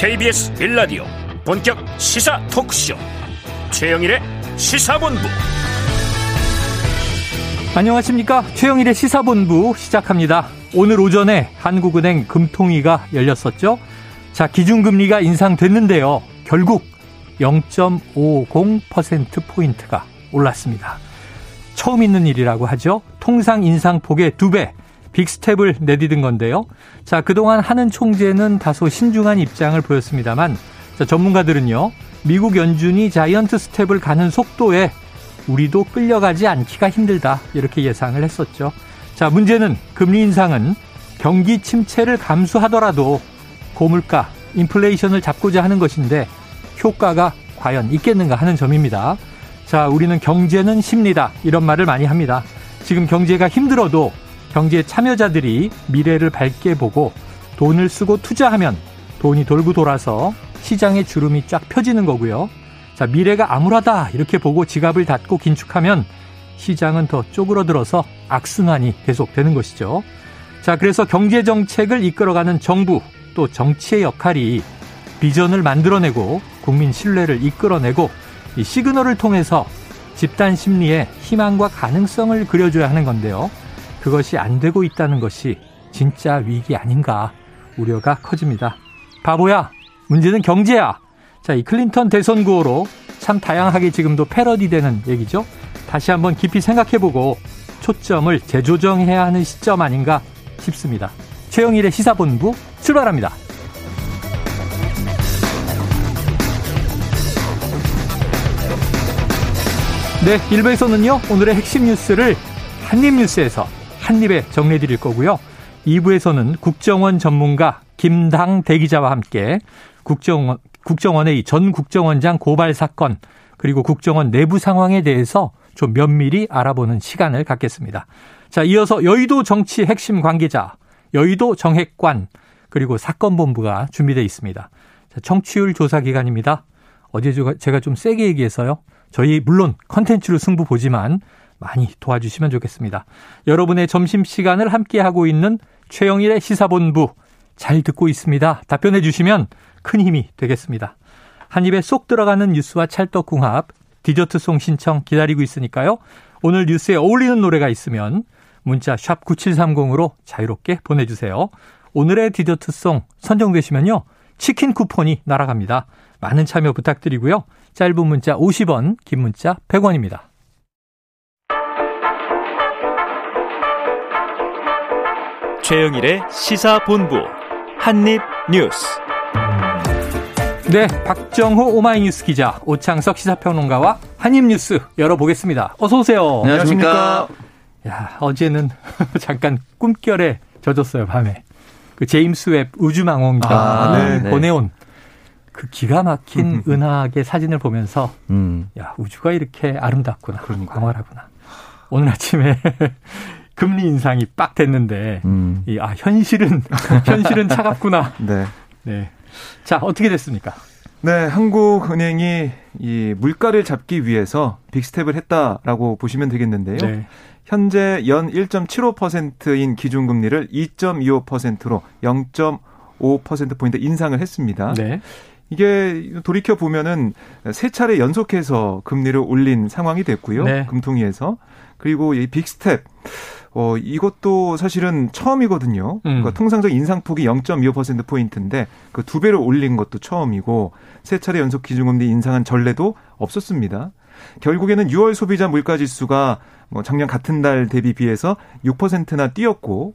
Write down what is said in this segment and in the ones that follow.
KBS 빌라디오 본격 시사 토크쇼. 최영일의 시사본부. 안녕하십니까? 최영일의 시사본부 시작합니다. 오늘 오전에 한국은행 금통위가 열렸었죠? 자 기준금리가 인상됐는데요. 결국 0.50%포인트가 올랐습니다. 처음 있는 일이라고 하죠? 통상 인상폭의 두배 빅스텝을 내디딘 건데요. 자, 그동안 하는 총재는 다소 신중한 입장을 보였습니다만 자, 전문가들은요. 미국 연준이 자이언트 스텝을 가는 속도에 우리도 끌려가지 않기가 힘들다. 이렇게 예상을 했었죠. 자, 문제는 금리 인상은 경기 침체를 감수하더라도 고물가, 인플레이션을 잡고자 하는 것인데 효과가 과연 있겠는가 하는 점입니다. 자, 우리는 경제는 심리다. 이런 말을 많이 합니다. 지금 경제가 힘들어도 경제 참여자들이 미래를 밝게 보고 돈을 쓰고 투자하면 돈이 돌고 돌아서 시장의 주름이 쫙 펴지는 거고요. 자, 미래가 암울하다 이렇게 보고 지갑을 닫고 긴축하면 시장은 더 쪼그러들어서 악순환이 계속되는 것이죠. 자, 그래서 경제 정책을 이끌어가는 정부 또 정치의 역할이 비전을 만들어내고 국민 신뢰를 이끌어내고 이 시그널을 통해서 집단 심리에 희망과 가능성을 그려줘야 하는 건데요. 그것이 안 되고 있다는 것이 진짜 위기 아닌가 우려가 커집니다. 바보야! 문제는 경제야! 자, 이 클린턴 대선 구호로 참 다양하게 지금도 패러디 되는 얘기죠. 다시 한번 깊이 생각해보고 초점을 재조정해야 하는 시점 아닌가 싶습니다. 최영일의 시사본부 출발합니다. 네, 1부에서는요, 오늘의 핵심 뉴스를 한입뉴스에서 한입에 정리해 드릴 거고요. 2부에서는 국정원 전문가 김당 대기자와 함께 국정원, 국정원의 전 국정원장 고발 사건 그리고 국정원 내부 상황에 대해서 좀 면밀히 알아보는 시간을 갖겠습니다. 자, 이어서 여의도 정치 핵심 관계자, 여의도 정핵관, 그리고 사건 본부가 준비되어 있습니다. 자, 청취율 조사 기간입니다. 어제 제가 좀 세게 얘기해서요. 저희 물론 컨텐츠로 승부 보지만 많이 도와주시면 좋겠습니다. 여러분의 점심시간을 함께하고 있는 최영일의 시사본부 잘 듣고 있습니다. 답변해 주시면 큰 힘이 되겠습니다. 한 입에 쏙 들어가는 뉴스와 찰떡궁합, 디저트송 신청 기다리고 있으니까요. 오늘 뉴스에 어울리는 노래가 있으면 문자 샵 9730으로 자유롭게 보내주세요. 오늘의 디저트송 선정되시면요. 치킨 쿠폰이 날아갑니다. 많은 참여 부탁드리고요. 짧은 문자 50원, 긴 문자 100원입니다. 최영일의 시사본부 한입뉴스. 네, 박정호 오마이뉴스 기자, 오창석 시사평론가와 한입뉴스 열어보겠습니다. 어서 오세요. 안녕하십니까. 야, 어제는 잠깐 꿈결에 젖었어요, 밤에. 그 제임스 웹 우주망원경 아, 네, 보내온 그 기가 막힌 은하계 사진을 보면서 음. 야, 우주가 이렇게 아름답구나. 그러니까. 광활하구나. 오늘 아침에 금리 인상이 빡 됐는데 음. 이, 아 현실은 현실은 차갑구나. 네. 네. 자 어떻게 됐습니까? 네, 한국은행이 이 물가를 잡기 위해서 빅스텝을 했다라고 보시면 되겠는데요. 네. 현재 연 1.75%인 기준금리를 2.25%로 0.5%포인트 인상을 했습니다. 네. 이게 돌이켜 보면은 세 차례 연속해서 금리를 올린 상황이 됐고요. 네. 금통위에서 그리고 이 빅스텝 어, 이것도 사실은 처음이거든요. 음. 그러니까 통상적 인상폭이 0.25% 포인트인데 그 두 배를 올린 것도 처음이고 세 차례 연속 기준금리 인상한 전례도 없었습니다. 결국에는 6월 소비자 물가 지수가 뭐 작년 같은 달 대비 비해서 6%나 뛰었고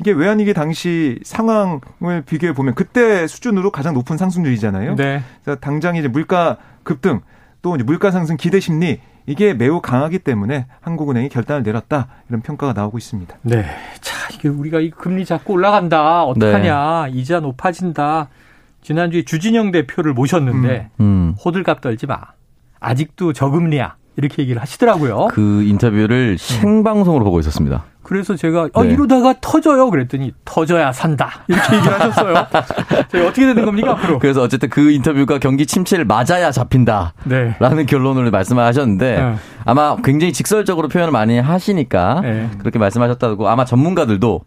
이게 외환위기 당시 상황을 비교해 보면 그때 수준으로 가장 높은 상승률이잖아요. 네. 당장 이제 물가 급등 또 물가 상승 기대 심리 이게 매우 강하기 때문에 한국은행이 결단을 내렸다 이런 평가가 나오고 있습니다. 네, 자 이게 우리가 이 금리 자꾸 올라간다 어떡하냐 네. 이자 높아진다. 지난주에 주진영 대표를 모셨는데 음. 음. 호들갑 떨지 마. 아직도 저금리야 이렇게 얘기를 하시더라고요. 그 인터뷰를 생방송으로 보고 있었습니다. 그래서 제가 아, 네. 이러다가 터져요 그랬더니 터져야 산다 이렇게 얘기를 하셨어요. 어떻게 되는 겁니까 앞으로? 그래서 어쨌든 그 인터뷰가 경기 침체를 맞아야 잡힌다라는 네. 결론을 말씀하셨는데 네. 아마 굉장히 직설적으로 표현을 많이 하시니까 네. 그렇게 말씀하셨다고 아마 전문가들도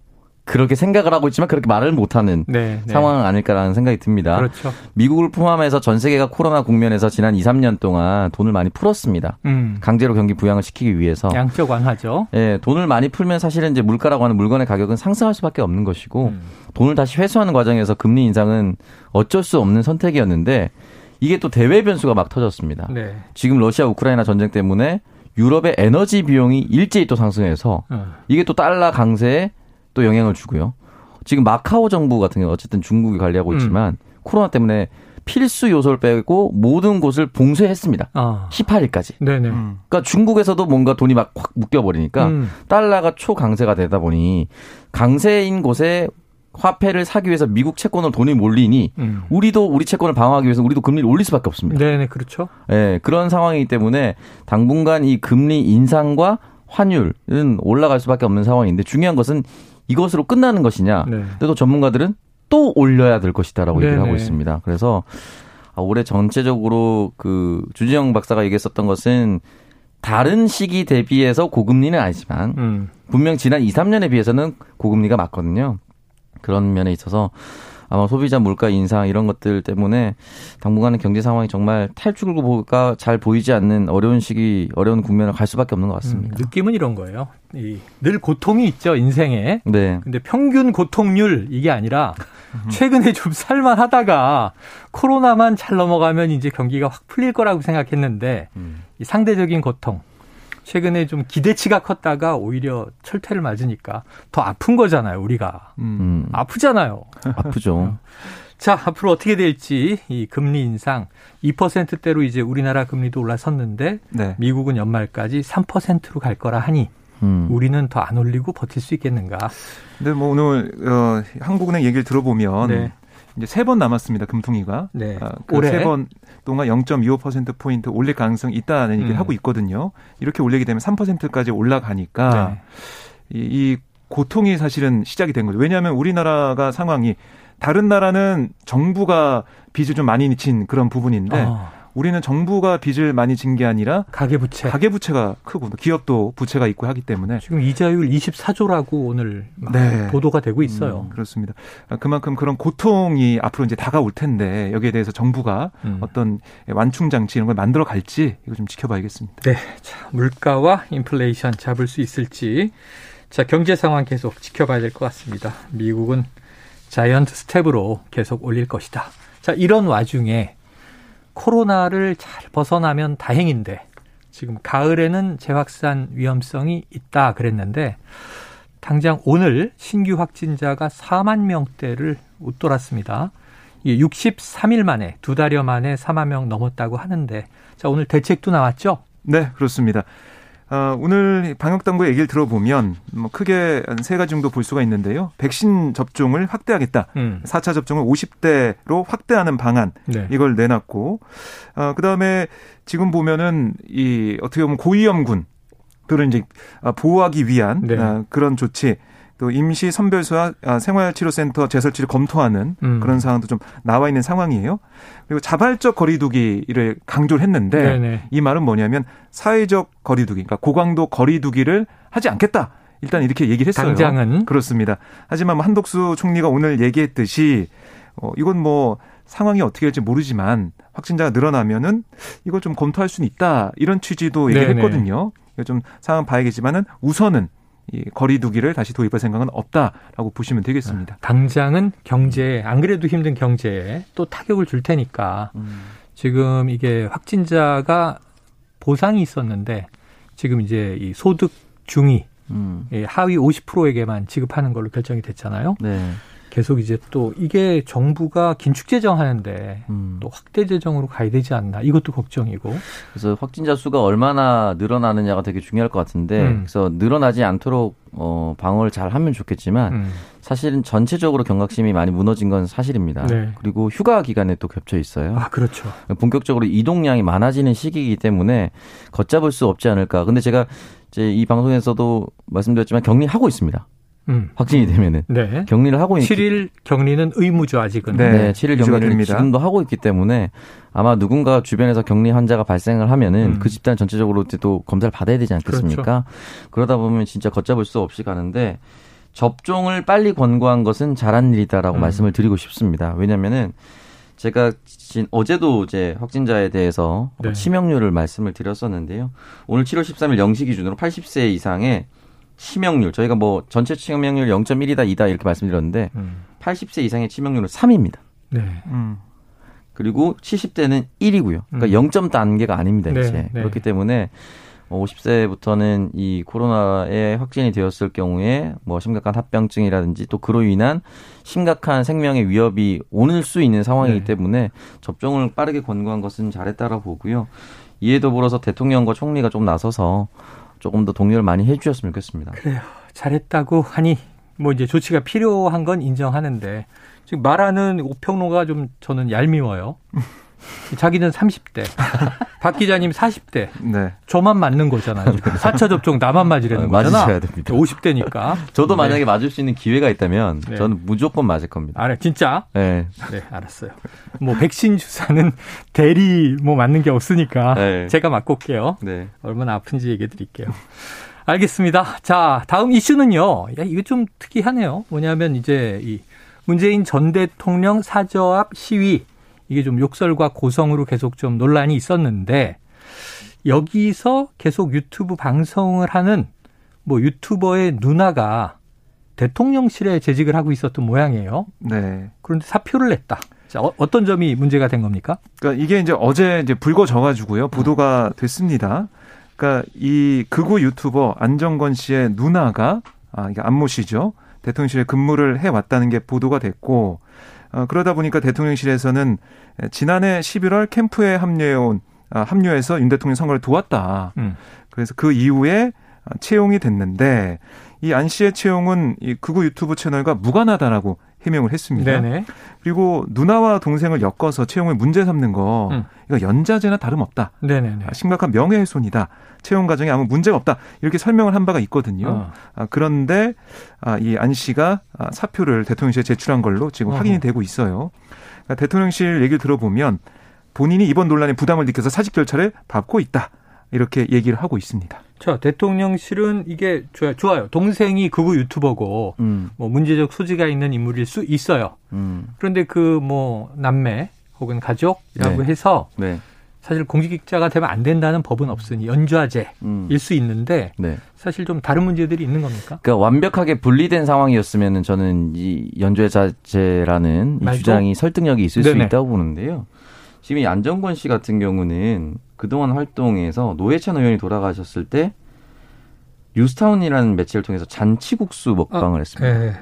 그렇게 생각을 하고 있지만 그렇게 말을 못하는 네, 네. 상황 아닐까라는 생각이 듭니다. 그렇죠. 미국을 포함해서 전 세계가 코로나 국면에서 지난 2, 3년 동안 돈을 많이 풀었습니다. 음. 강제로 경기 부양을 시키기 위해서. 양적 완화죠. 예, 돈을 많이 풀면 사실은 이제 물가라고 하는 물건의 가격은 상승할 수밖에 없는 것이고 음. 돈을 다시 회수하는 과정에서 금리 인상은 어쩔 수 없는 선택이었는데 이게 또 대외 변수가 막 터졌습니다. 네. 지금 러시아 우크라이나 전쟁 때문에 유럽의 에너지 비용이 일제히 또 상승해서 어. 이게 또 달러 강세에 또 영향을 주고요. 지금 마카오 정부 같은 경우 어쨌든 중국이 관리하고 있지만 음. 코로나 때문에 필수 요소를 빼고 모든 곳을 봉쇄했습니다. 아. 18일까지. 네네. 음. 그러니까 중국에서도 뭔가 돈이 막 확 묶여버리니까 음. 달러가 초강세가 되다 보니 강세인 곳에 화폐를 사기 위해서 미국 채권으로 돈이 몰리니 음. 우리도 우리 채권을 방어하기 위해서 우리도 금리를 올릴 수밖에 없습니다. 네, 그렇죠. 네, 그런 상황이기 때문에 당분간 이 금리 인상과 환율은 올라갈 수밖에 없는 상황인데 중요한 것은 이것으로 끝나는 것이냐. 네. 근데 또 전문가들은 또 올려야 될 것이다라고 얘기를 하고 있습니다. 그래서 아, 올해 전체적으로 그 주지영 박사가 얘기했었던 것은 다른 시기 대비해서 고금리는 아니지만 음. 분명 지난 2, 3년에 비해서는 고금리가 맞거든요. 그런 면에 있어서 아마 소비자 물가 인상 이런 것들 때문에 당분간의 경제 상황이 정말 탈출구가 잘 보이지 않는 어려운 시기, 어려운 국면을 갈 수밖에 없는 것 같습니다. 음, 느낌은 이런 거예요. 이, 늘 고통이 있죠 인생에. 네. 근데 평균 고통률 이게 아니라 최근에 좀 살만하다가 코로나만 잘 넘어가면 이제 경기가 확 풀릴 거라고 생각했는데 음. 이 상대적인 고통. 최근에 좀 기대치가 컸다가 오히려 철퇴를 맞으니까 더 아픈 거잖아요, 우리가. 음. 아프잖아요. 아프죠. 자, 앞으로 어떻게 될지 이 금리 인상 2%대로 이제 우리나라 금리도 올라섰는데 네. 미국은 연말까지 3%로 갈 거라 하니 음. 우리는 더 안 올리고 버틸 수 있겠는가? 근데 뭐 오늘 어, 한국은행 얘기를 들어보면 네. 이제 세 번 남았습니다. 금통위가 네. 아, 그세번 동안 0.25% 포인트 올릴 가능성이 있다는 얘기를 음. 하고 있거든요. 이렇게 올리게 되면 3%까지 올라가니까 네. 이, 이 고통이 사실은 시작이 된 거죠. 왜냐하면 우리나라가 상황이 다른 나라는 정부가 빚을 좀 많이 친 그런 부분인데 어. 우리는 정부가 빚을 많이 진 게 아니라 가계부채 가계부채가 크고 기업도 부채가 있고 하기 때문에 지금 이자율 24조라고 오늘 네. 보도가 되고 있어요. 음, 그렇습니다. 그만큼 그런 고통이 앞으로 이제 다가올 텐데 여기에 대해서 정부가 음. 어떤 완충 장치 이런 걸 만들어 갈지 이거 좀 지켜봐야겠습니다. 네, 자, 물가와 인플레이션 잡을 수 있을지 자 경제 상황 계속 지켜봐야 될 것 같습니다. 미국은 giant step으로 계속 올릴 것이다. 자 이런 와중에 코로나를 잘 벗어나면 다행인데 지금 가을에는 재확산 위험성이 있다 그랬는데 당장 오늘 신규 확진자가 4만 명대를 웃돌았습니다. 이게 63일 만에 두 달여 만에 4만 명 넘었다고 하는데 자 오늘 대책도 나왔죠? 네 그렇습니다. 어, 오늘 방역당국의 얘기를 들어보면 뭐 크게 세 가지 정도 볼 수가 있는데요. 백신 접종을 확대하겠다. 음. 4차 접종을 50대로 확대하는 방안 네. 이걸 내놨고 어, 그다음에 지금 보면은 이 어떻게 보면 고위험군 들은 이제 보호하기 위한 네. 어, 그런 조치 또 임시 선별소와 아, 생활치료센터 재설치를 검토하는 음. 그런 상황도 좀 나와 있는 상황이에요. 그리고 자발적 거리두기를 강조를 했는데 네네. 이 말은 뭐냐면 사회적 거리두기, 그러니까 고강도 거리두기를 하지 않겠다. 일단 이렇게 얘기를 했어요. 당장은 그렇습니다. 하지만 뭐 한독수 총리가 오늘 얘기했듯이 어 이건 뭐 상황이 어떻게 될지 모르지만 확진자가 늘어나면은 이걸 좀 검토할 수는 있다 이런 취지도 얘기했거든요. 이거 좀 상황 봐야겠지만은 우선은 이 거리두기를 다시 도입할 생각은 없다라고 보시면 되겠습니다. 아, 당장은 경제에 안 그래도 힘든 경제에 또 타격을 줄 테니까 음. 지금 이게 확진자가 보상이 있었는데 지금 이제 이 소득 중위 음. 하위 50%에게만 지급하는 걸로 결정이 됐잖아요. 네. 계속 이제 또 이게 정부가 긴축 재정하는데 음. 또 확대 재정으로 가야 되지 않나 이것도 걱정이고. 그래서 확진자 수가 얼마나 늘어나느냐가 되게 중요할 것 같은데 음. 그래서 늘어나지 않도록 어 방어를 잘 하면 좋겠지만 음. 사실은 전체적으로 경각심이 많이 무너진 건 사실입니다. 네. 그리고 휴가 기간에 또 겹쳐 있어요. 아 그렇죠. 본격적으로 이동량이 많아지는 시기이기 때문에 걷잡을 수 없지 않을까. 근데 제가 이제 이 방송에서도 말씀드렸지만 격리하고 있습니다. 음. 확진이 되면은 네. 격리를 하고 7일 격리는 의무죠 아직은. 네, 네 7일 격리를 됩니다. 지금도 하고 있기 때문에 아마 누군가 주변에서 격리 환자가 발생을 하면은 음. 그 집단 전체적으로 또 검사를 받아야 되지 않겠습니까? 그렇죠. 그러다 보면 진짜 걷잡을 수 없이 가는데 접종을 빨리 권고한 것은 잘한 일이다라고 음. 말씀을 드리고 싶습니다. 왜냐면은 제가 어제도 이제 확진자에 대해서 네. 치명률을 말씀을 드렸었는데요. 오늘 7월 13일 0시 기준으로 80세 이상의 치명률 저희가 뭐 전체 치명률 0.1이다 2다 이렇게 말씀드렸는데 음. 80세 이상의 치명률은 3입니다. 네. 음. 그리고 70대는 1이고요. 그러니까 음. 0점 단계가 아닙니다, 이제. 네, 네. 그렇기 때문에 50세부터는 뭐이 코로나에 확진이 되었을 경우에 뭐 심각한 합병증이라든지 또 그로 인한 심각한 생명의 위협이 오늘 수 있는 상황이기 네. 때문에 접종을 빠르게 권고한 것은 잘했다라고 보고요. 이에 더불어서 대통령과 총리가 좀 나서서 조금 더 동료를 많이 해주셨으면 좋겠습니다. 그래요. 잘했다고 하니 뭐 이제 조치가 필요한 건 인정하는데 지금 말하는 오평로가 좀 저는 얄미워요. 자기는 30대, 박 기자님 40대. 네. 저만 맞는 거잖아요. 4차 접종 나만 맞으려는 거잖아. 맞으셔야 됩니다. 50대니까. 저도 네. 만약에 맞을 수 있는 기회가 있다면 네. 저는 무조건 맞을 겁니다. 아, 진짜? 네. 네, 알았어요. 뭐 백신 주사는 대리 뭐 맞는 게 없으니까 네. 제가 맞고 올게요. 네. 얼마나 아픈지 얘기해 드릴게요. 알겠습니다. 자, 다음 이슈는요. 야, 이거 좀 특이하네요. 뭐냐면 이제 이 문재인 전 대통령 사저 앞 시위 이게 좀 욕설과 고성으로 계속 좀 논란이 있었는데 여기서 계속 유튜브 방송을 하는 뭐 유튜버의 누나가 대통령실에 재직을 하고 있었던 모양이에요. 네. 그런데 사표를 냈다. 자, 어, 떤 점이 문제가 된 겁니까? 그러니까 이게 이제 어제 이제 불거져 가지고요. 보도가 됐습니다. 그러니까 이 극우 유튜버 안정건 씨의 누나가 아, 이게 안모 씨죠. 대통령실에 근무를 해 왔다는 게 보도가 됐고 어, 그러다 보니까 대통령실에서는 지난해 11월 캠프에 합류해온 아, 합류해서 윤 대통령 선거를 도왔다. 음. 그래서 그 이후에 채용이 됐는데 이 안 씨의 채용은 이 극우 유튜브 채널과 무관하다라고 해명을 했습니다. 네네. 그리고 누나와 동생을 엮어서 채용을 문제 삼는 거 음. 이거 연자제나 다름없다. 네네네. 아, 심각한 명예훼손이다. 채용 과정에 아무 문제가 없다. 이렇게 설명을 한 바가 있거든요. 어. 아, 그런데 아, 이 안 씨가 아, 사표를 대통령실에 제출한 걸로 지금. 확인이 되고 있어요. 그러니까 대통령실 얘기를 들어보면 본인이 이번 논란에 부담을 느껴서 사직 절차를 밟고 있다. 이렇게 얘기를 하고 있습니다. 자, 대통령실은 이게 좋아요. 동생이 극우 유튜버고 음. 뭐 문제적 소지가 있는 인물일 수 있어요. 음. 그런데 그 뭐 남매 혹은 가족이라고 네. 해서 네. 사실 공직자가 되면 안 된다는 법은 없으니 연좌제일 음. 수 있는데 네. 사실 좀 다른 문제들이 있는 겁니까? 그러니까 완벽하게 분리된 상황이었으면은 저는 이 연좌제라는 이 주장이 설득력이 있을 네네. 수 있다고 보는데요. 지금 이 안정권 씨 같은 경우는 그동안 활동에서 노회찬 의원이 돌아가셨을 때 뉴스타운이라는 매체를 통해서 잔치국수 먹방을 어, 했습니다. 네.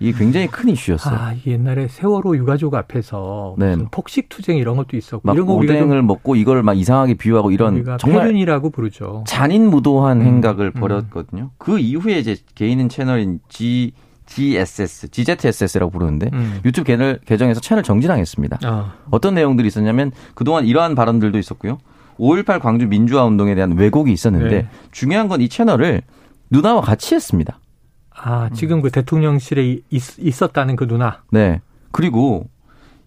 이게 굉장히 큰 이슈였어요. 아, 옛날에 세월호 유가족 앞에서 네. 폭식 투쟁 이런 것도 있었고 막 이런 거 오뎅을 먹고 이걸 막 이상하게 비유하고 이런 정말 폐륜이라고 부르죠. 잔인무도한 음, 행각을 음. 벌였거든요. 그 이후에 이제 개인 채널인 G GSS, GZSS라고 부르는데 음. 유튜브 계정, 계정에서 채널 정지당했습니다. 아. 어떤 내용들이 있었냐면 그동안 이러한 발언들도 있었고요. 5.18 광주 민주화 운동에 대한 왜곡이 있었는데 네. 중요한 건 이 채널을 누나와 같이 했습니다. 아, 지금 그 대통령실에 있, 었다는그 누나. 네. 그리고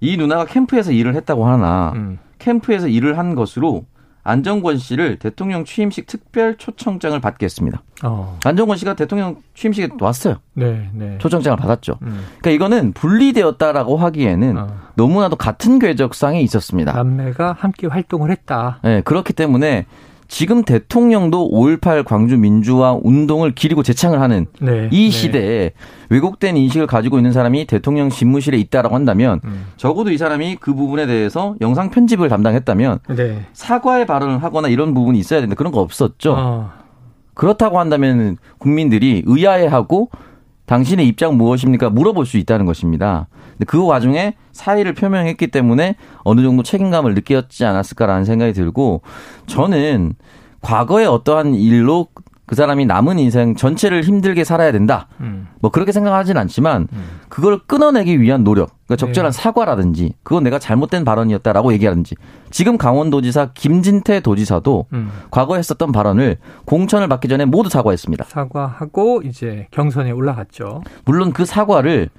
이 누나가 캠프에서 일을 했다고 하나 음. 캠프에서 일을 한 것으로 안정권 씨를 대통령 취임식 특별 초청장을 받게 했습니다. 어. 안정권 씨가 대통령 취임식에 왔어요. 네, 네. 초청장을 받았죠. 음. 그러니까 이거는 분리되었다라고 하기에는 어. 너무나도 같은 궤적상에 있었습니다. 남매가 함께 활동을 했다. 네, 그렇기 때문에 지금 대통령도 5.18 광주 민주화 운동을 기리고 재창을 하는 네, 이 네. 시대에 네. 왜곡된 인식을 가지고 있는 사람이 대통령 집무실에 있다라고 한다면 음. 적어도 이 사람이 그 부분에 대해서 영상 편집을 담당했다면 네. 사과의 발언을 하거나 이런 부분이 있어야 되는데 그런 거 없었죠. 어. 그렇다고 한다면 국민들이 의아해하고 당신의 입장 무엇입니까? 물어볼 수 있다는 것입니다. 근데 그 와중에 사의를 표명했기 때문에 어느 정도 책임감을 느꼈지 않았을까라는 생각이 들고 저는 과거에 어떠한 일로 그 사람이 남은 인생 전체를 힘들게 살아야 된다. 음. 뭐 그렇게 생각하진 않지만 음. 그걸 끊어내기 위한 노력, 그러니까 적절한 네. 사과라든지 그건 내가 잘못된 발언이었다라고 얘기하든지 지금 강원도지사 김진태 도지사도 음. 과거에 했었던 발언을 공천을 받기 전에 모두 사과했습니다. 사과하고 이제 경선에 올라갔죠. 물론 그 사과를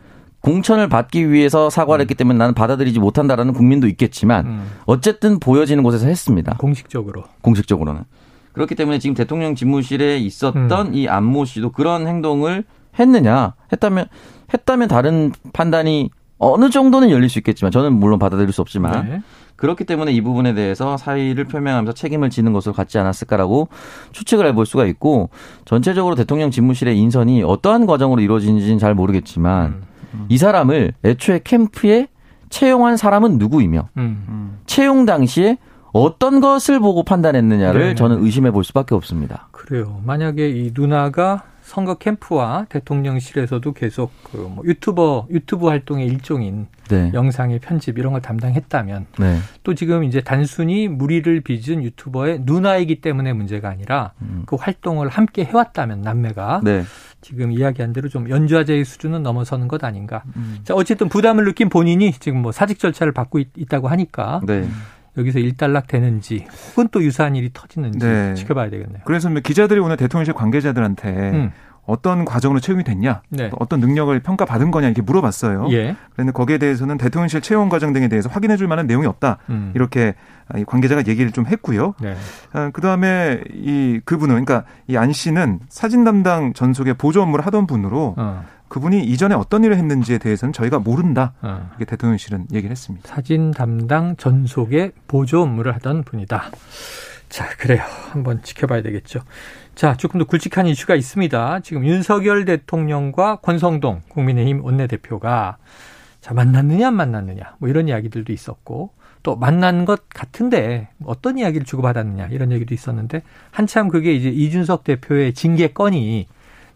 공천을 받기 위해서 사과를 음. 했기 때문에 나는 받아들이지 못한다라는 국민도 있겠지만 음. 어쨌든 보여지는 곳에서 했습니다. 공식적으로. 공식적으로는. 그렇기 때문에 지금 대통령 집무실에 있었던 음. 이 안모 씨도 그런 행동을 했느냐 했다면 했다면 다른 판단이 어느 정도는 열릴 수 있겠지만 저는 물론 받아들일 수 없지만 네. 그렇기 때문에 이 부분에 대해서 사의를 표명하면서 책임을 지는 것으로 갖지 않았을까라고 추측을 해볼 수가 있고 전체적으로 대통령 집무실의 인선이 어떠한 과정으로 이루어지는지는 잘 모르겠지만 음, 음. 이 사람을 애초에 캠프에 채용한 사람은 누구이며 음, 음. 채용 당시에 어떤 것을 보고 판단했느냐를 네. 저는 의심해 볼 수밖에 없습니다. 그래요. 만약에 이 누나가 선거 캠프와 대통령실에서도 계속 그 뭐 유튜버 유튜브 활동의 일종인 네. 영상의 편집 이런 걸 담당했다면 네. 또 지금 이제 단순히 무리를 빚은 유튜버의 누나이기 때문에 문제가 아니라 음. 그 활동을 함께 해왔다면 남매가 네. 지금 이야기한 대로 좀 연좌제의 수준은 넘어서는 것 아닌가. 음. 자 어쨌든 부담을 느낀 본인이 지금 뭐 사직 절차를 받고 있, 다고 하니까. 네. 여기서 일단락 되는지 혹은 또 유사한 일이 터지는지 네. 지켜봐야 되겠네요. 그래서 뭐 기자들이 오늘 대통령실 관계자들한테 음. 어떤 과정으로 채용이 됐냐, 네. 어떤 능력을 평가받은 거냐 이렇게 물어봤어요. 예. 그런데 거기에 대해서는 대통령실 채용 과정 등에 대해서 확인해줄 만한 내용이 없다. 음. 이렇게 관계자가 얘기를 좀 했고요. 네. 아, 그 다음에 이 그분은 그러니까 이 안 씨는 사진 담당 전속의 보조 업무를 하던 분으로 어. 그분이 이전에 어떤 일을 했는지에 대해서는 저희가 모른다. 어. 이렇게 대통령실은 얘기를 했습니다. 사진 담당 전속의 보조 업무를 하던 분이다. 자, 그래요. 한번 지켜봐야 되겠죠. 자, 조금 더 굵직한 이슈가 있습니다. 지금 윤석열 대통령과 권성동 국민의힘 원내대표가 자, 만났느냐 안 만났느냐 뭐 이런 이야기들도 있었고 또 만난 것 같은데 어떤 이야기를 주고받았느냐 이런 얘기도 있었는데 한참 그게 이제 이준석 대표의 징계 건이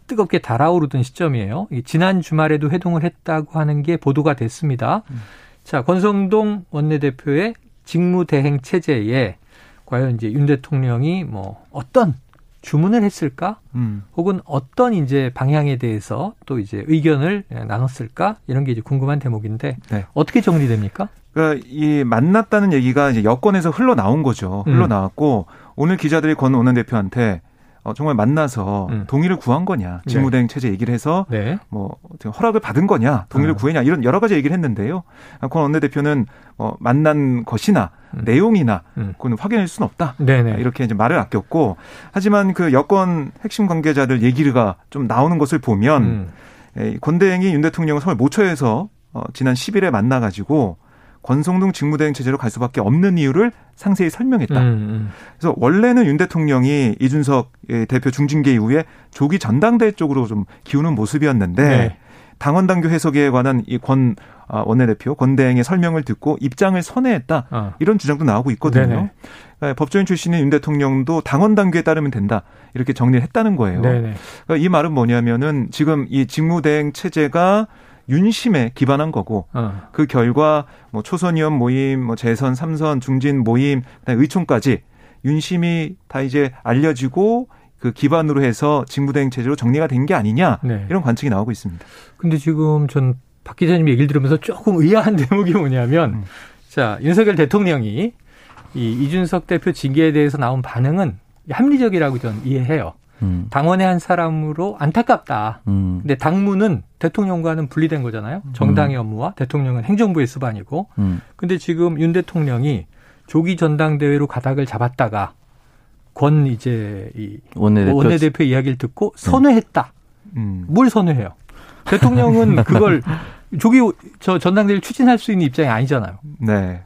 뜨겁게 달아오르던 시점이에요. 지난 주말에도 회동을 했다고 하는 게 보도가 됐습니다. 음. 자, 권성동 원내대표의 직무대행 체제에 과연 이제 윤 대통령이 뭐 어떤 주문을 했을까? 음. 혹은 어떤 이제 방향에 대해서 또 이제 의견을 나눴을까? 이런 게 이제 궁금한 대목인데 네. 어떻게 정리됩니까? 그러니까 이 만났다는 얘기가 이제 여권에서 흘러 나온 거죠. 흘러 음. 나왔고 음. 오늘 기자들이 권 원내대표한테 어, 정말 만나서 음. 동의를 구한 거냐, 네. 직무대행 체제 얘기를 해서 네. 뭐 허락을 받은 거냐, 동의를 음. 구했냐 이런 여러 가지 얘기를 했는데요. 권 원내대표는 어, 만난 것이나 음. 내용이나 음. 그건 확인할 수는 없다. 네네. 이렇게 이제 말을 아꼈고 하지만 그 여권 핵심 관계자들 얘기가 좀 나오는 것을 보면 음. 에, 권대행이 윤 대통령을 서울 모처에서 어, 지난 10일에 만나가지고 권성동 직무대행 체제로 갈 수밖에 없는 이유를 상세히 설명했다. 음, 음. 그래서 원래는 윤 대통령이 이준석 대표 중징계 이후에 조기 전당대회 쪽으로 좀 기우는 모습이었는데 네. 당원 당규 해석에 관한 이 권 원내대표 권 대행의 설명을 듣고 입장을 선회했다 어. 이런 주장도 나오고 있거든요. 그러니까 법조인 출신인 윤 대통령도 당원 당규에 따르면 된다 이렇게 정리를 했다는 거예요. 그러니까 이 말은 뭐냐면은 지금 이 직무대행 체제가 윤심에 기반한 거고 어. 그 결과 뭐 초선 의원 모임, 뭐 재선, 삼선, 중진 모임, 의총까지 윤심이 다 이제 알려지고 그 기반으로 해서 직무대행 체제로 정리가 된 게 아니냐 네. 이런 관측이 나오고 있습니다. 근데 지금 전 박 기자님 얘기를 들으면서 조금 의아한 대목이 뭐냐면 음. 자 윤석열 대통령이 이 이준석 대표 징계에 대해서 나온 반응은 합리적이라고 저는 이해해요. 음. 당원의 한 사람으로 안타깝다. 음. 근데 당무는 대통령과는 분리된 거잖아요. 정당의 음. 업무와 대통령은 행정부의 수반이고. 음. 근데 지금 윤 대통령이 조기 전당대회로 가닥을 잡았다가 권 이제 이 원내대표, 원내대표 이야기를 듣고 네. 선회했다. 음. 뭘 선회해요? 대통령은 그걸 조기 저 전당대회를 추진할 수 있는 입장이 아니잖아요. 네.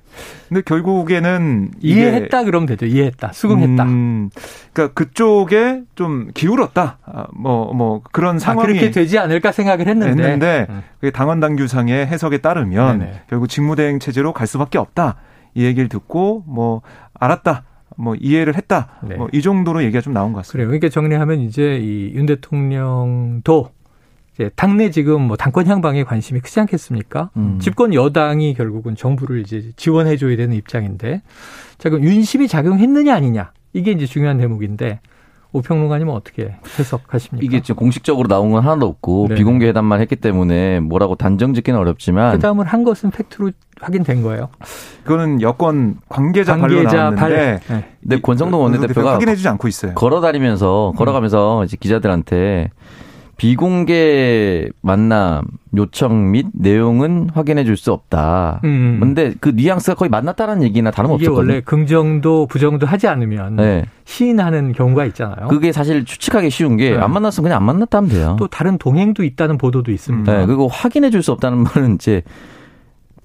근데 결국에는 이해했다 그러면 되죠. 이해했다. 수긍했다. 음, 그러니까 그쪽에 좀 기울었다. 뭐뭐 아, 뭐 그런 상황이 아, 그렇게 되지 않을까 생각을 했는데, 했는데 음. 당원 당규상의 해석에 따르면 네네. 결국 직무대행 체제로 갈 수밖에 없다. 이 얘기를 듣고 뭐 알았다. 뭐 이해를 했다. 네. 뭐이 정도로 얘기가 좀 나온 것 같습니다. 그래요. 그러니까 정리하면 이제 이 윤 대통령도 이제 당내 지금 뭐 당권 향방에 관심이 크지 않겠습니까? 음. 집권 여당이 결국은 정부를 이제 지원해 줘야 되는 입장인데 자 그럼 윤심이 작용했느냐 아니냐 이게 이제 중요한 대목인데 오평론가님은 어떻게 해석하십니까? 이게 지금 공식적으로 나온 건 하나도 없고 네. 비공개 회담만 했기 때문에 뭐라고 단정 짓기는 어렵지만 그다음은 한 것은 팩트로 확인된 거예요. 그거는 여권 관계자, 관계자 발로 나왔는데 발. 네. 근데 권성동 원내대표가 확인해주지 않고 있어요. 걸어다니면서 걸어가면서 이제 기자들한테 비공개 만남 요청 및 내용은 확인해 줄 수 없다. 음. 근데 그 뉘앙스가 거의 만났다는 얘기나 다름없었거든요. 이게 원래 긍정도 부정도 하지 않으면 네. 시인하는 경우가 있잖아요. 그게 사실 추측하기 쉬운 게안 네. 만났으면 그냥 안 만났다 하면 돼요. 또 다른 동행도 있다는 보도도 있습니다. 네. 그리고 확인해 줄 수 없다는 말은 이제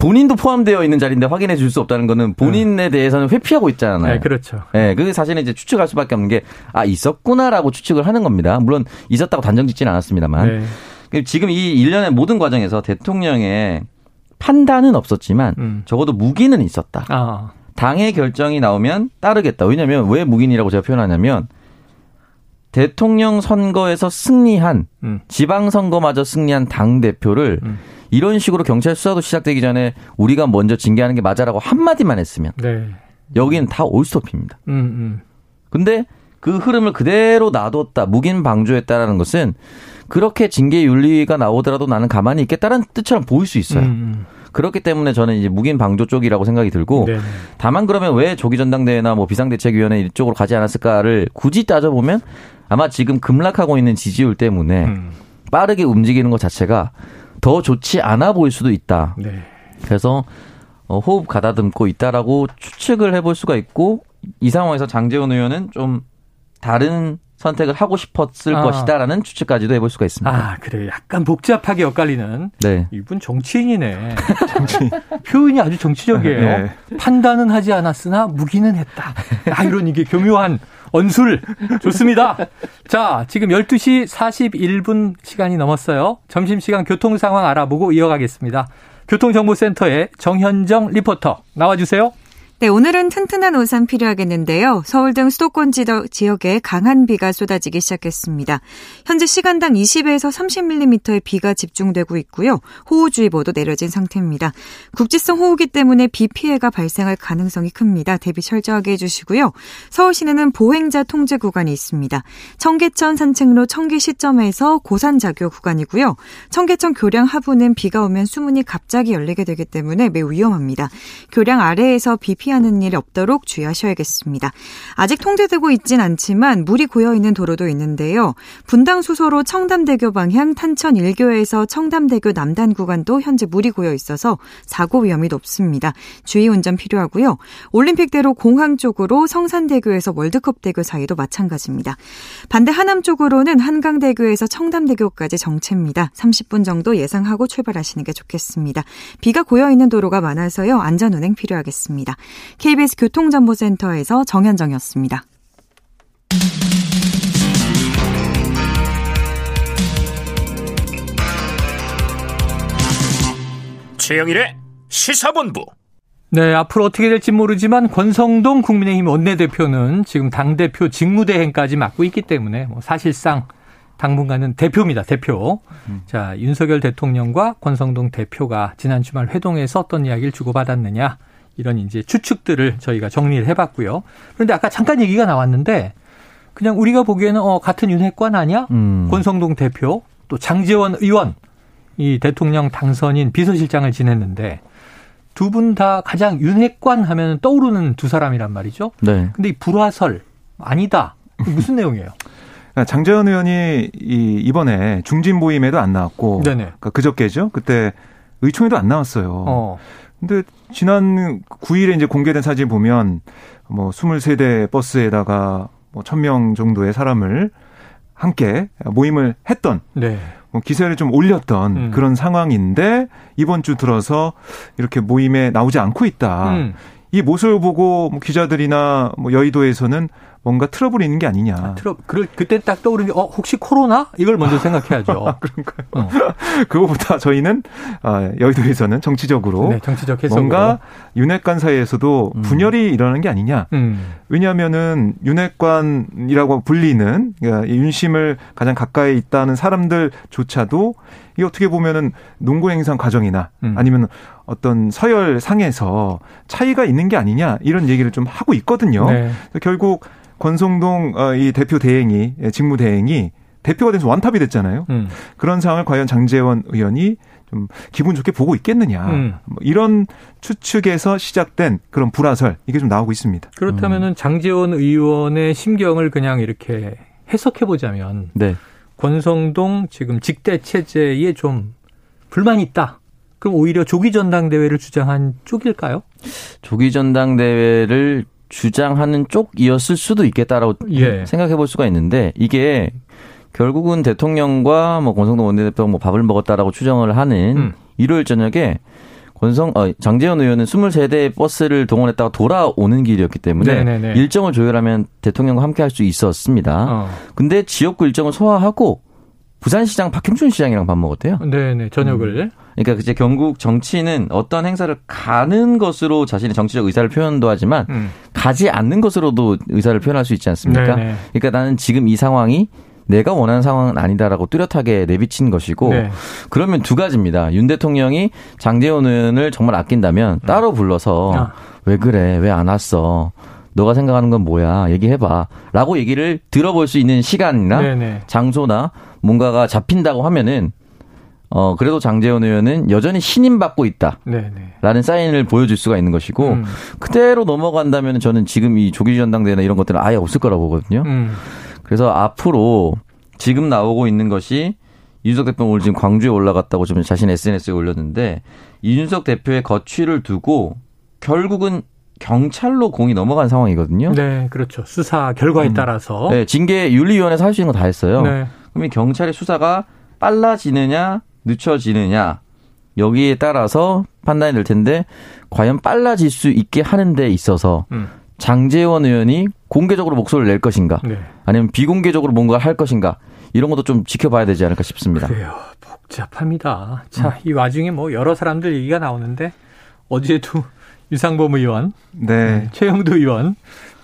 본인도 포함되어 있는 자리인데 확인해 줄 수 없다는 거는 본인에 대해서는 회피하고 있잖아요. 네, 그렇죠. 네, 그게 사실은 이제 추측할 수밖에 없는 게, 아, 있었구나라고 추측을 하는 겁니다. 물론 있었다고 단정 짓지는 않았습니다만. 네. 지금 이 일련의 모든 과정에서 대통령의 판단은 없었지만, 음. 적어도 무기는 있었다. 아. 당의 결정이 나오면 따르겠다. 왜냐면 왜 무기이라고 제가 표현하냐면, 대통령 선거에서 승리한, 음. 지방 선거마저 승리한 당 대표를 음. 이런 식으로 경찰 수사도 시작되기 전에 우리가 먼저 징계하는 게 맞아라고 한마디만 했으면 네. 여기는 다 올스톱입니다. 음, 음. 근데 그 흐름을 그대로 놔뒀다, 묵인 방조했다라는 것은 그렇게 징계 윤리가 나오더라도 나는 가만히 있겠다는 뜻처럼 보일 수 있어요. 음, 음. 그렇기 때문에 저는 이제 묵인 방조 쪽이라고 생각이 들고 네 다만 그러면 왜 조기 전당대회나 뭐 비상대책위원회 이쪽으로 가지 않았을까를 굳이 따져보면 아마 지금 급락하고 있는 지지율 때문에 음. 빠르게 움직이는 것 자체가 더 좋지 않아 보일 수도 있다. 네. 그래서 어, 호흡 가다듬고 있다라고 추측을 해볼 수가 있고 이 상황에서 장재원 의원은 좀 다른 선택을 하고 싶었을 아. 것이다라는 추측까지도 해볼 수가 있습니다. 아, 그래. 약간 복잡하게 엇갈리는. 네. 이분 정치인이네. 정치인. 표현이 아주 정치적이에요. 네. 판단은 하지 않았으나 무기는 했다. 아, 이런 이게 교묘한 언술. 좋습니다. 자, 지금 12시 41분 시간이 넘었어요. 점심시간 교통 상황 알아보고 이어가겠습니다. 교통정보센터의 정현정 리포터 나와주세요. 네, 오늘은 튼튼한 우산 필요하겠는데요. 서울 등 수도권 지역에 강한 비가 쏟아지기 시작했습니다. 현재 시간당 20에서 30mm의 비가 집중되고 있고요. 호우주의보도 내려진 상태입니다. 국지성 호우기 때문에 비 피해가 발생할 가능성이 큽니다. 대비 철저하게 해주시고요. 서울 시내는 보행자 통제 구간이 있습니다. 청계천 산책로 청계 시점에서 고산자교 구간이고요. 청계천 교량 하부는 비가 오면 수문이 갑자기 열리게 되기 때문에 매우 위험합니다. 교량 아래에서 비 피해 피하는 일 없도록 주의하셔야겠습니다. 아직 통제되고 있진 않지만 물이 고여 있는 도로도 있는데요. 분당 수소로 청담대교 방향 탄천 1교에서 청담대교 남단 구간도 현재 물이 고여 있어서 사고 위험이 높습니다. 주의 운전 필요하고요. 올림픽대로 공항 쪽으로 성산대교에서 월드컵대교 사이도 마찬가지입니다. 반대 하남 쪽으로는 한강대교에서 청담대교까지 정체입니다. 30분 정도 예상하고 출발하시는 게 좋겠습니다. 비가 고여 있는 도로가 많아서요. 안전 운행 필요하겠습니다. KBS 교통정보센터에서 정현정이었습니다. 최영일의 시사본부. 네, 앞으로 어떻게 될지 모르지만 권성동 국민의힘 원내대표는 지금 당대표 직무대행까지 맡고 있기 때문에 뭐 사실상 당분간은 대표입니다, 대표. 음. 자, 윤석열 대통령과 권성동 대표가 지난 주말 회동에서 어떤 이야기를 주고받았느냐. 이런 이제 추측들을 저희가 정리를 해봤고요. 그런데 아까 잠깐 얘기가 나왔는데 그냥 우리가 보기에는 어 같은 윤핵관 아니야? 음. 권성동 대표 또 장재원 의원 이 대통령 당선인 비서실장을 지냈는데 두 분 다 가장 윤핵관 하면 떠오르는 두 사람이란 말이죠. 네. 근데 이 불화설 아니다. 무슨 내용이에요? 그러니까 장재원 의원이 이 이번에 중진 모임에도 안 나왔고. 그러니까 그저께죠. 그때 의총에도 안 나왔어요. 어. 근데 지난 9일에 이제 공개된 사진 보면 뭐 23대 버스에다가 뭐 1000명 정도의 사람을 함께 모임을 했던 네. 뭐 기세를 좀 올렸던 음. 그런 상황인데 이번 주 들어서 이렇게 모임에 나오지 않고 있다. 음. 이 모습을 보고 뭐 기자들이나 뭐 여의도에서는 뭔가 트러블이 있는 게 아니냐. 아, 트러 그 그때 딱 떠오르는 게 어, 혹시 코로나? 이걸 먼저 생각해야죠. 그런가요? 어. 그거보다 저희는 아, 여의도에서는 정치적으로 네, 정치적 해석으로. 뭔가 윤핵관 사이에서도 음. 분열이 일어나는 게 아니냐. 음. 왜냐하면은 윤핵관이라고 불리는 그러니까 윤심을 가장 가까이 있다는 사람들조차도 이 어떻게 보면은 농구 행상 과정이나 음. 아니면 어떤 서열 상에서 차이가 있는 게 아니냐 이런 얘기를 좀 하고 있거든요. 네. 결국 권성동 어, 이 대표 대행이 예, 직무 대행이 대표가 돼서 완탑이 됐잖아요. 음. 그런 상황을 과연 장재원 의원이 좀 기분 좋게 보고 있겠느냐. 음. 뭐 이런 추측에서 시작된 그런 불화설 이게 좀 나오고 있습니다. 그렇다면은 음. 장재원 의원의 심경을 그냥 이렇게 해석해 보자면 네. 권성동 지금 직대 체제에 좀 불만이 있다. 그럼 오히려 조기 전당대회를 주장한 쪽일까요? 조기 전당대회를 주장하는 쪽이었을 수도 있겠다라고 예. 생각해 볼 수가 있는데 이게 결국은 대통령과 뭐 권성동 원내대표가 뭐 밥을 먹었다라고 추정을 하는 음. 일요일 저녁에 권성 어, 장재현 의원은 23대 버스를 동원했다가 돌아오는 길이었기 때문에 네네네. 일정을 조율하면 대통령과 함께 할 수 있었습니다. 어. 근데 지역구 일정을 소화하고 부산시장 박형준 시장이랑 밥 먹었대요. 네네 저녁을. 음. 그러니까 이제 결국 정치는 어떤 행사를 가는 것으로 자신의 정치적 의사를 표현도 하지만 음. 가지 않는 것으로도 의사를 표현할 수 있지 않습니까? 네네. 그러니까 나는 지금 이 상황이 내가 원하는 상황은 아니다라고 뚜렷하게 내비친 것이고 네. 그러면 두 가지입니다. 윤 대통령이 장재원 의원을 정말 아낀다면 따로 불러서 아. 왜 그래 왜 안 왔어 너가 생각하는 건 뭐야 얘기해봐 라고 얘기를 들어볼 수 있는 시간이나 네네. 장소나 뭔가가 잡힌다고 하면은 어 그래도 장재원 의원은 여전히 신임받고 있다라는 사인을 보여줄 수가 있는 것이고 음. 그대로 넘어간다면 저는 지금 이 조기 전당대회나 이런 것들은 아예 없을 거라고 보거든요. 음. 그래서 앞으로 지금 나오고 있는 것이 이준석 대표는 오늘 지금 광주에 올라갔다고 좀 자신 SNS에 올렸는데 이준석 대표의 거취를 두고 결국은 경찰로 공이 넘어간 상황이거든요. 네, 그렇죠. 수사 결과에 음. 따라서. 네, 징계 윤리위원회에서 할 수 있는 거 다 했어요. 네. 그러면 경찰의 수사가 빨라지느냐 늦춰지느냐 여기에 따라서 판단이 될 텐데 과연 빨라질 수 있게 하는 데 있어서 음. 장재원 의원이 공개적으로 목소리를 낼 것인가 네. 아니면 비공개적으로 뭔가를 할 것인가 이런 것도 좀 지켜봐야 되지 않을까 싶습니다. 그래요. 복잡합니다. 자, 음. 이 와중에 뭐 여러 사람들 얘기가 나오는데 어제도 유상범 의원, 네. 네. 최영두 의원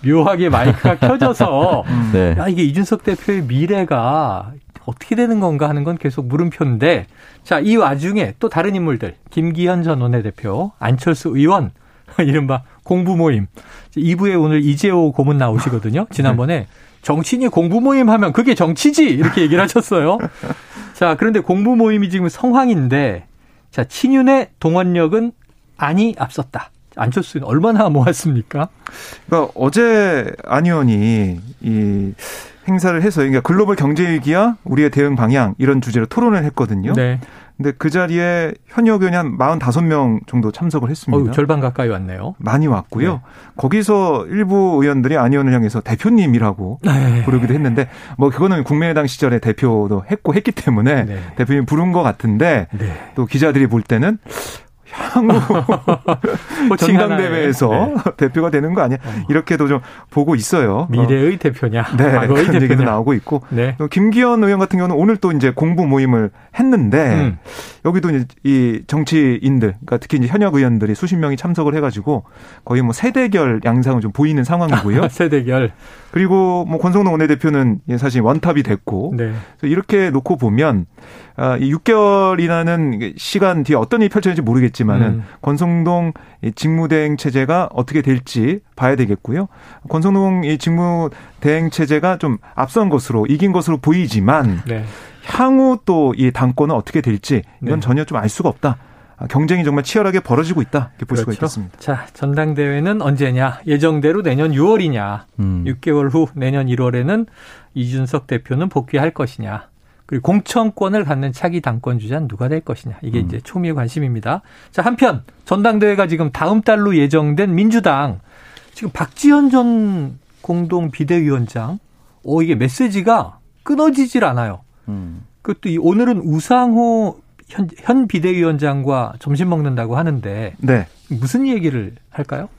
묘하게 마이크가 켜져서 음. 네. 야 이게 이준석 대표의 미래가 어떻게 되는 건가 하는 건 계속 물음표인데 자, 이 와중에 또 다른 인물들 김기현 전 원내대표, 안철수 의원 이른바 공부 모임 2부에 오늘 이재호 고문 나오시거든요. 지난번에 정치인이 공부 모임 하면 그게 정치지 이렇게 얘기를 하셨어요. 자, 그런데 공부 모임이 지금 성황인데 자, 친윤의 동원력은 안이 앞섰다. 안철수는 얼마나 모았습니까? 그러니까 어제 안 의원이 이 행사를 해서 그러니까 글로벌 경제 위기와 우리의 대응 방향 이런 주제로 토론을 했거든요. 네. 근데 그 자리에 현역 의원이 한 45명 정도 참석을 했습니다. 어우, 절반 가까이 왔네요. 많이 왔고요. 네. 거기서 일부 의원들이 안 의원을 향해서 대표님이라고 네. 부르기도 했는데 뭐 그거는 국민의당 시절에 대표도 했고 했기 때문에 네. 대표님 부른 것 같은데 네. 또 기자들이 볼 때는 향후 전당대회에서 네. 대표가 되는 거 아니야? 어. 이렇게도 좀 보고 있어요. 미래의 어. 대표냐? 네, 과거의 그런 대표냐? 얘기도 나오고 있고. 네. 김기현 의원 같은 경우는 오늘 또 이제 공부 모임을 했는데 음. 여기도 이제 이 정치인들, 그러니까 특히 이제 현역 의원들이 수십 명이 참석을 해가지고 거의 뭐 세대결 양상을 좀 보이는 상황이고요. 세대결. 그리고 뭐 권성동 원내대표는 사실 원탑이 됐고 네. 이렇게 놓고 보면 아, 이 6개월이라는 시간 뒤에 어떤 일이 펼쳐질지 모르겠지만은 음. 권성동 직무대행 체제가 어떻게 될지 봐야 되겠고요. 권성동 이 직무대행 체제가 좀 앞선 것으로 이긴 것으로 보이지만 네. 향후 또 이 당권은 어떻게 될지 이건 네. 전혀 좀 알 수가 없다. 아, 경쟁이 정말 치열하게 벌어지고 있다 이렇게 볼 그렇죠. 수가 있겠습니다. 자 전당대회는 언제냐 예정대로 내년 6월이냐 음. 6개월 후 내년 1월에는 이준석 대표는 복귀할 것이냐 그리고 공천권을 갖는 차기 당권 주자는 누가 될 것이냐. 이게 음. 이제 초미의 관심입니다. 자, 한편 전당대회가 지금 다음 달로 예정된 민주당 지금 박지원 전 공동 비대위원장 오 이게 메시지가 끊어지질 않아요. 음. 그것도 이 오늘은 우상호 현, 현 비대위원장과 점심 먹는다고 하는데 네. 무슨 얘기를 할까요?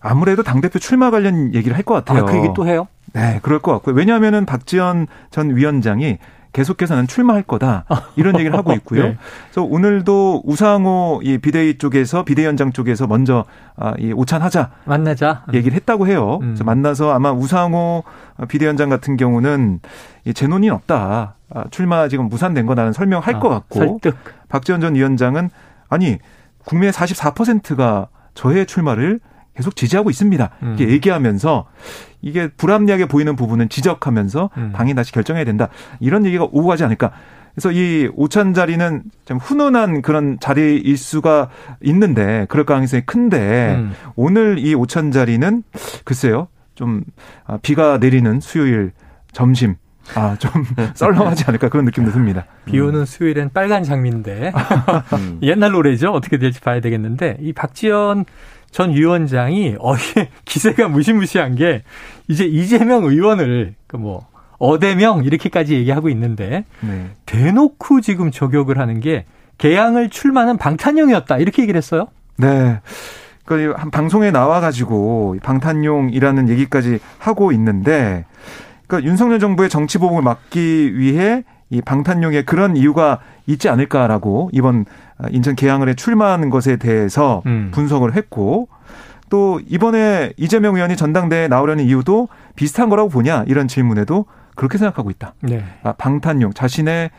아무래도 당대표 출마 관련 얘기를 할 것 같아요. 아, 그 얘기 또 해요? 네, 그럴 것 같고요. 왜냐하면은 박지원 전 위원장이 계속해서는 출마할 거다 이런 얘기를 하고 있고요. 네. 그래서 오늘도 우상호 이 비대위 쪽에서 비대위원장 쪽에서 먼저 아, 이 오찬하자 만나자 얘기를 했다고 해요. 음. 그래서 만나서 아마 우상호 비대위원장 같은 경우는 이 재논이 없다. 아, 출마 지금 무산된 거라는 설명할 아, 것 같고 설득. 박지원 전 위원장은 아니 국민의 44%가 저의 출마를 계속 지지하고 있습니다. 이렇게 음. 얘기하면서 이게 불합리하게 보이는 부분은 지적하면서 음. 당이 다시 결정해야 된다. 이런 얘기가 오고 가지 않을까. 그래서 이 오찬 자리는 좀 훈훈한 그런 자리일 수가 있는데 그럴 가능성이 큰데 음. 오늘 이 오찬 자리는 글쎄요 좀 아, 비가 내리는 수요일 점심 아, 좀 썰렁하지 않을까 그런 느낌도 듭니다. 비 오는 수요일엔 빨간 장미인데 음. 옛날 노래죠. 어떻게 될지 봐야 되겠는데 이 박지원 전 위원장이 어제 기세가 무시무시한 게 이제 이재명 의원을 그뭐 어대명 이렇게까지 얘기하고 있는데 네. 대놓고 지금 저격을 하는 게 개항을 출마는 방탄용이었다 이렇게 얘기를 했어요. 네. 그한 방송에 나와가지고 방탄용이라는 얘기까지 하고 있는데, 그러니까 윤석열 정부의 정치 보복을 막기 위해 이 방탄용의 그런 이유가 있지 않을까라고 이번 인천 개항을에 출마하는 것에 대해서 음. 분석을 했고 또 이번에 이재명 의원이 전당대회에 나오려는 이유도 비슷한 거라고 보냐 이런 질문에도 그렇게 생각하고 있다. 네. 아, 방탄용 자신의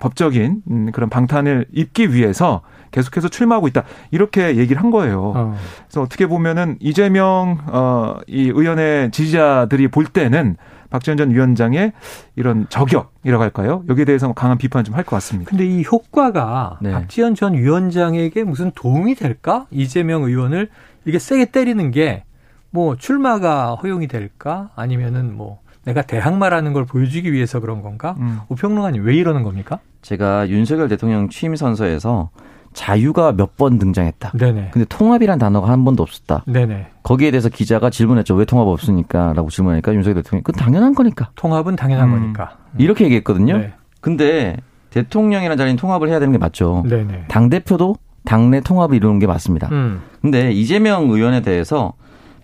법적인 음, 그런 방탄을 입기 위해서 계속해서 출마하고 있다. 이렇게 얘기를 한 거예요. 어. 그래서 어떻게 보면은 이재명 어이 의원의 지지자들이 볼 때는 박지원 전 위원장의 이런 저격이라고 할까요? 여기에 대해서 강한 비판 좀 할 것 같습니다. 근데 이 효과가 네. 박지원 전 위원장에게 무슨 도움이 될까? 이재명 의원을 이게 세게 때리는 게 뭐 출마가 허용이 될까? 아니면은 뭐 내가 대항마라는 걸 보여주기 위해서 그런 건가? 음. 우평론가님 왜 이러는 겁니까? 제가 윤석열 대통령 취임 선서에서 자유가 몇 번 등장했다. 네네. 근데 통합이란 단어가 한 번도 없었다. 네네. 거기에 대해서 기자가 질문했죠. 왜 통합 없습니까? 라고 질문하니까 윤석열 대통령이 그건 당연한 거니까. 통합은 당연한 음. 거니까. 음. 이렇게 얘기했거든요. 네. 근데 대통령이라는 자리는 통합을 해야 되는 게 맞죠. 네네. 당 대표도 당내 통합을 이루는 게 맞습니다. 음. 근데 이재명 의원에 대해서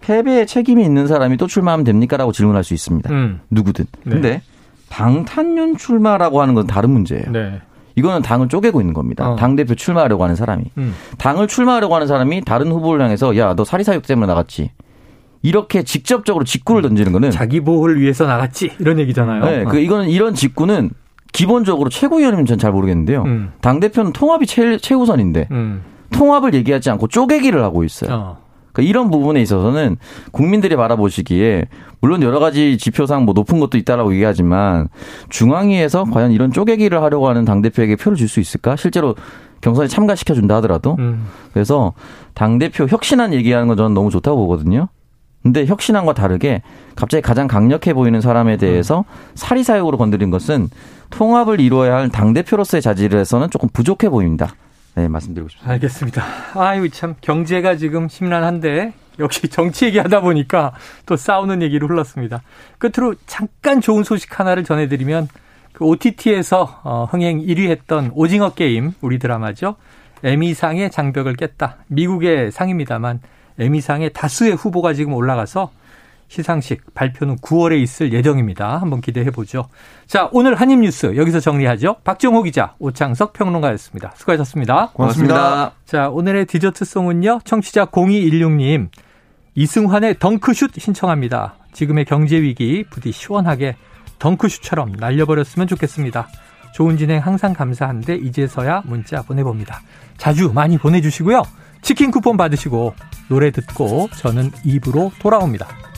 패배에 책임이 있는 사람이 또 출마하면 됩니까라고 질문할 수 있습니다. 음. 누구든. 네. 근데 방탄윤 출마라고 하는 건 다른 문제예요. 네. 이거는 당을 쪼개고 있는 겁니다. 어. 당 대표 출마하려고 하는 사람이 음. 당을 출마하려고 하는 사람이 다른 후보를 향해서 야 너 사리사욕 때문에 나갔지. 이렇게 직접적으로 직구를 던지는 거는 자기 보호를 위해서 나갔지 이런 얘기잖아요. 네, 그 이거는 이런 직구는 기본적으로 최고위원이면 전 잘 모르겠는데요. 음. 당 대표는 통합이 최, 최우선인데 음. 통합을 얘기하지 않고 쪼개기를 하고 있어요. 어. 그러니까 이런 부분에 있어서는 국민들이 바라보시기에 물론 여러 가지 지표상 뭐 높은 것도 있다라고 얘기하지만 중앙위에서 과연 이런 쪼개기를 하려고 하는 당 대표에게 표를 줄 수 있을까? 실제로 경선에 참가시켜 준다 하더라도 음. 그래서 당 대표 혁신안 얘기하는 건 저는 너무 좋다고 보거든요. 근데 혁신안과 다르게 갑자기 가장 강력해 보이는 사람에 대해서 음. 사리사욕으로 건드린 것은 통합을 이루어야 할 당대표로서의 자질에서는 조금 부족해 보입니다. 네, 말씀드리고 싶습니다. 알겠습니다. 아유, 참, 경제가 지금 심란한데, 역시 정치 얘기하다 보니까 또 싸우는 얘기로 흘렀습니다. 끝으로 잠깐 좋은 소식 하나를 전해드리면, 그 OTT에서 어, 흥행 1위 했던 오징어 게임, 우리 드라마죠. 에미상의 장벽을 깼다. 미국의 상입니다만, 에미상의 다수의 후보가 지금 올라가서 시상식 발표는 9월에 있을 예정입니다. 한번 기대해 보죠. 자, 오늘 한입 뉴스 여기서 정리하죠. 박정호 기자, 오창석 평론가였습니다. 수고하셨습니다. 고맙습니다. 고맙습니다. 자, 오늘의 디저트 송은요. 청취자 0216님 이승환의 덩크슛 신청합니다. 지금의 경제 위기 부디 시원하게 덩크슛처럼 날려버렸으면 좋겠습니다. 좋은 진행 항상 감사한데 이제서야 문자 보내봅니다. 자주 많이 보내주시고요. 치킨 쿠폰 받으시고 노래 듣고 저는 입으로 돌아옵니다.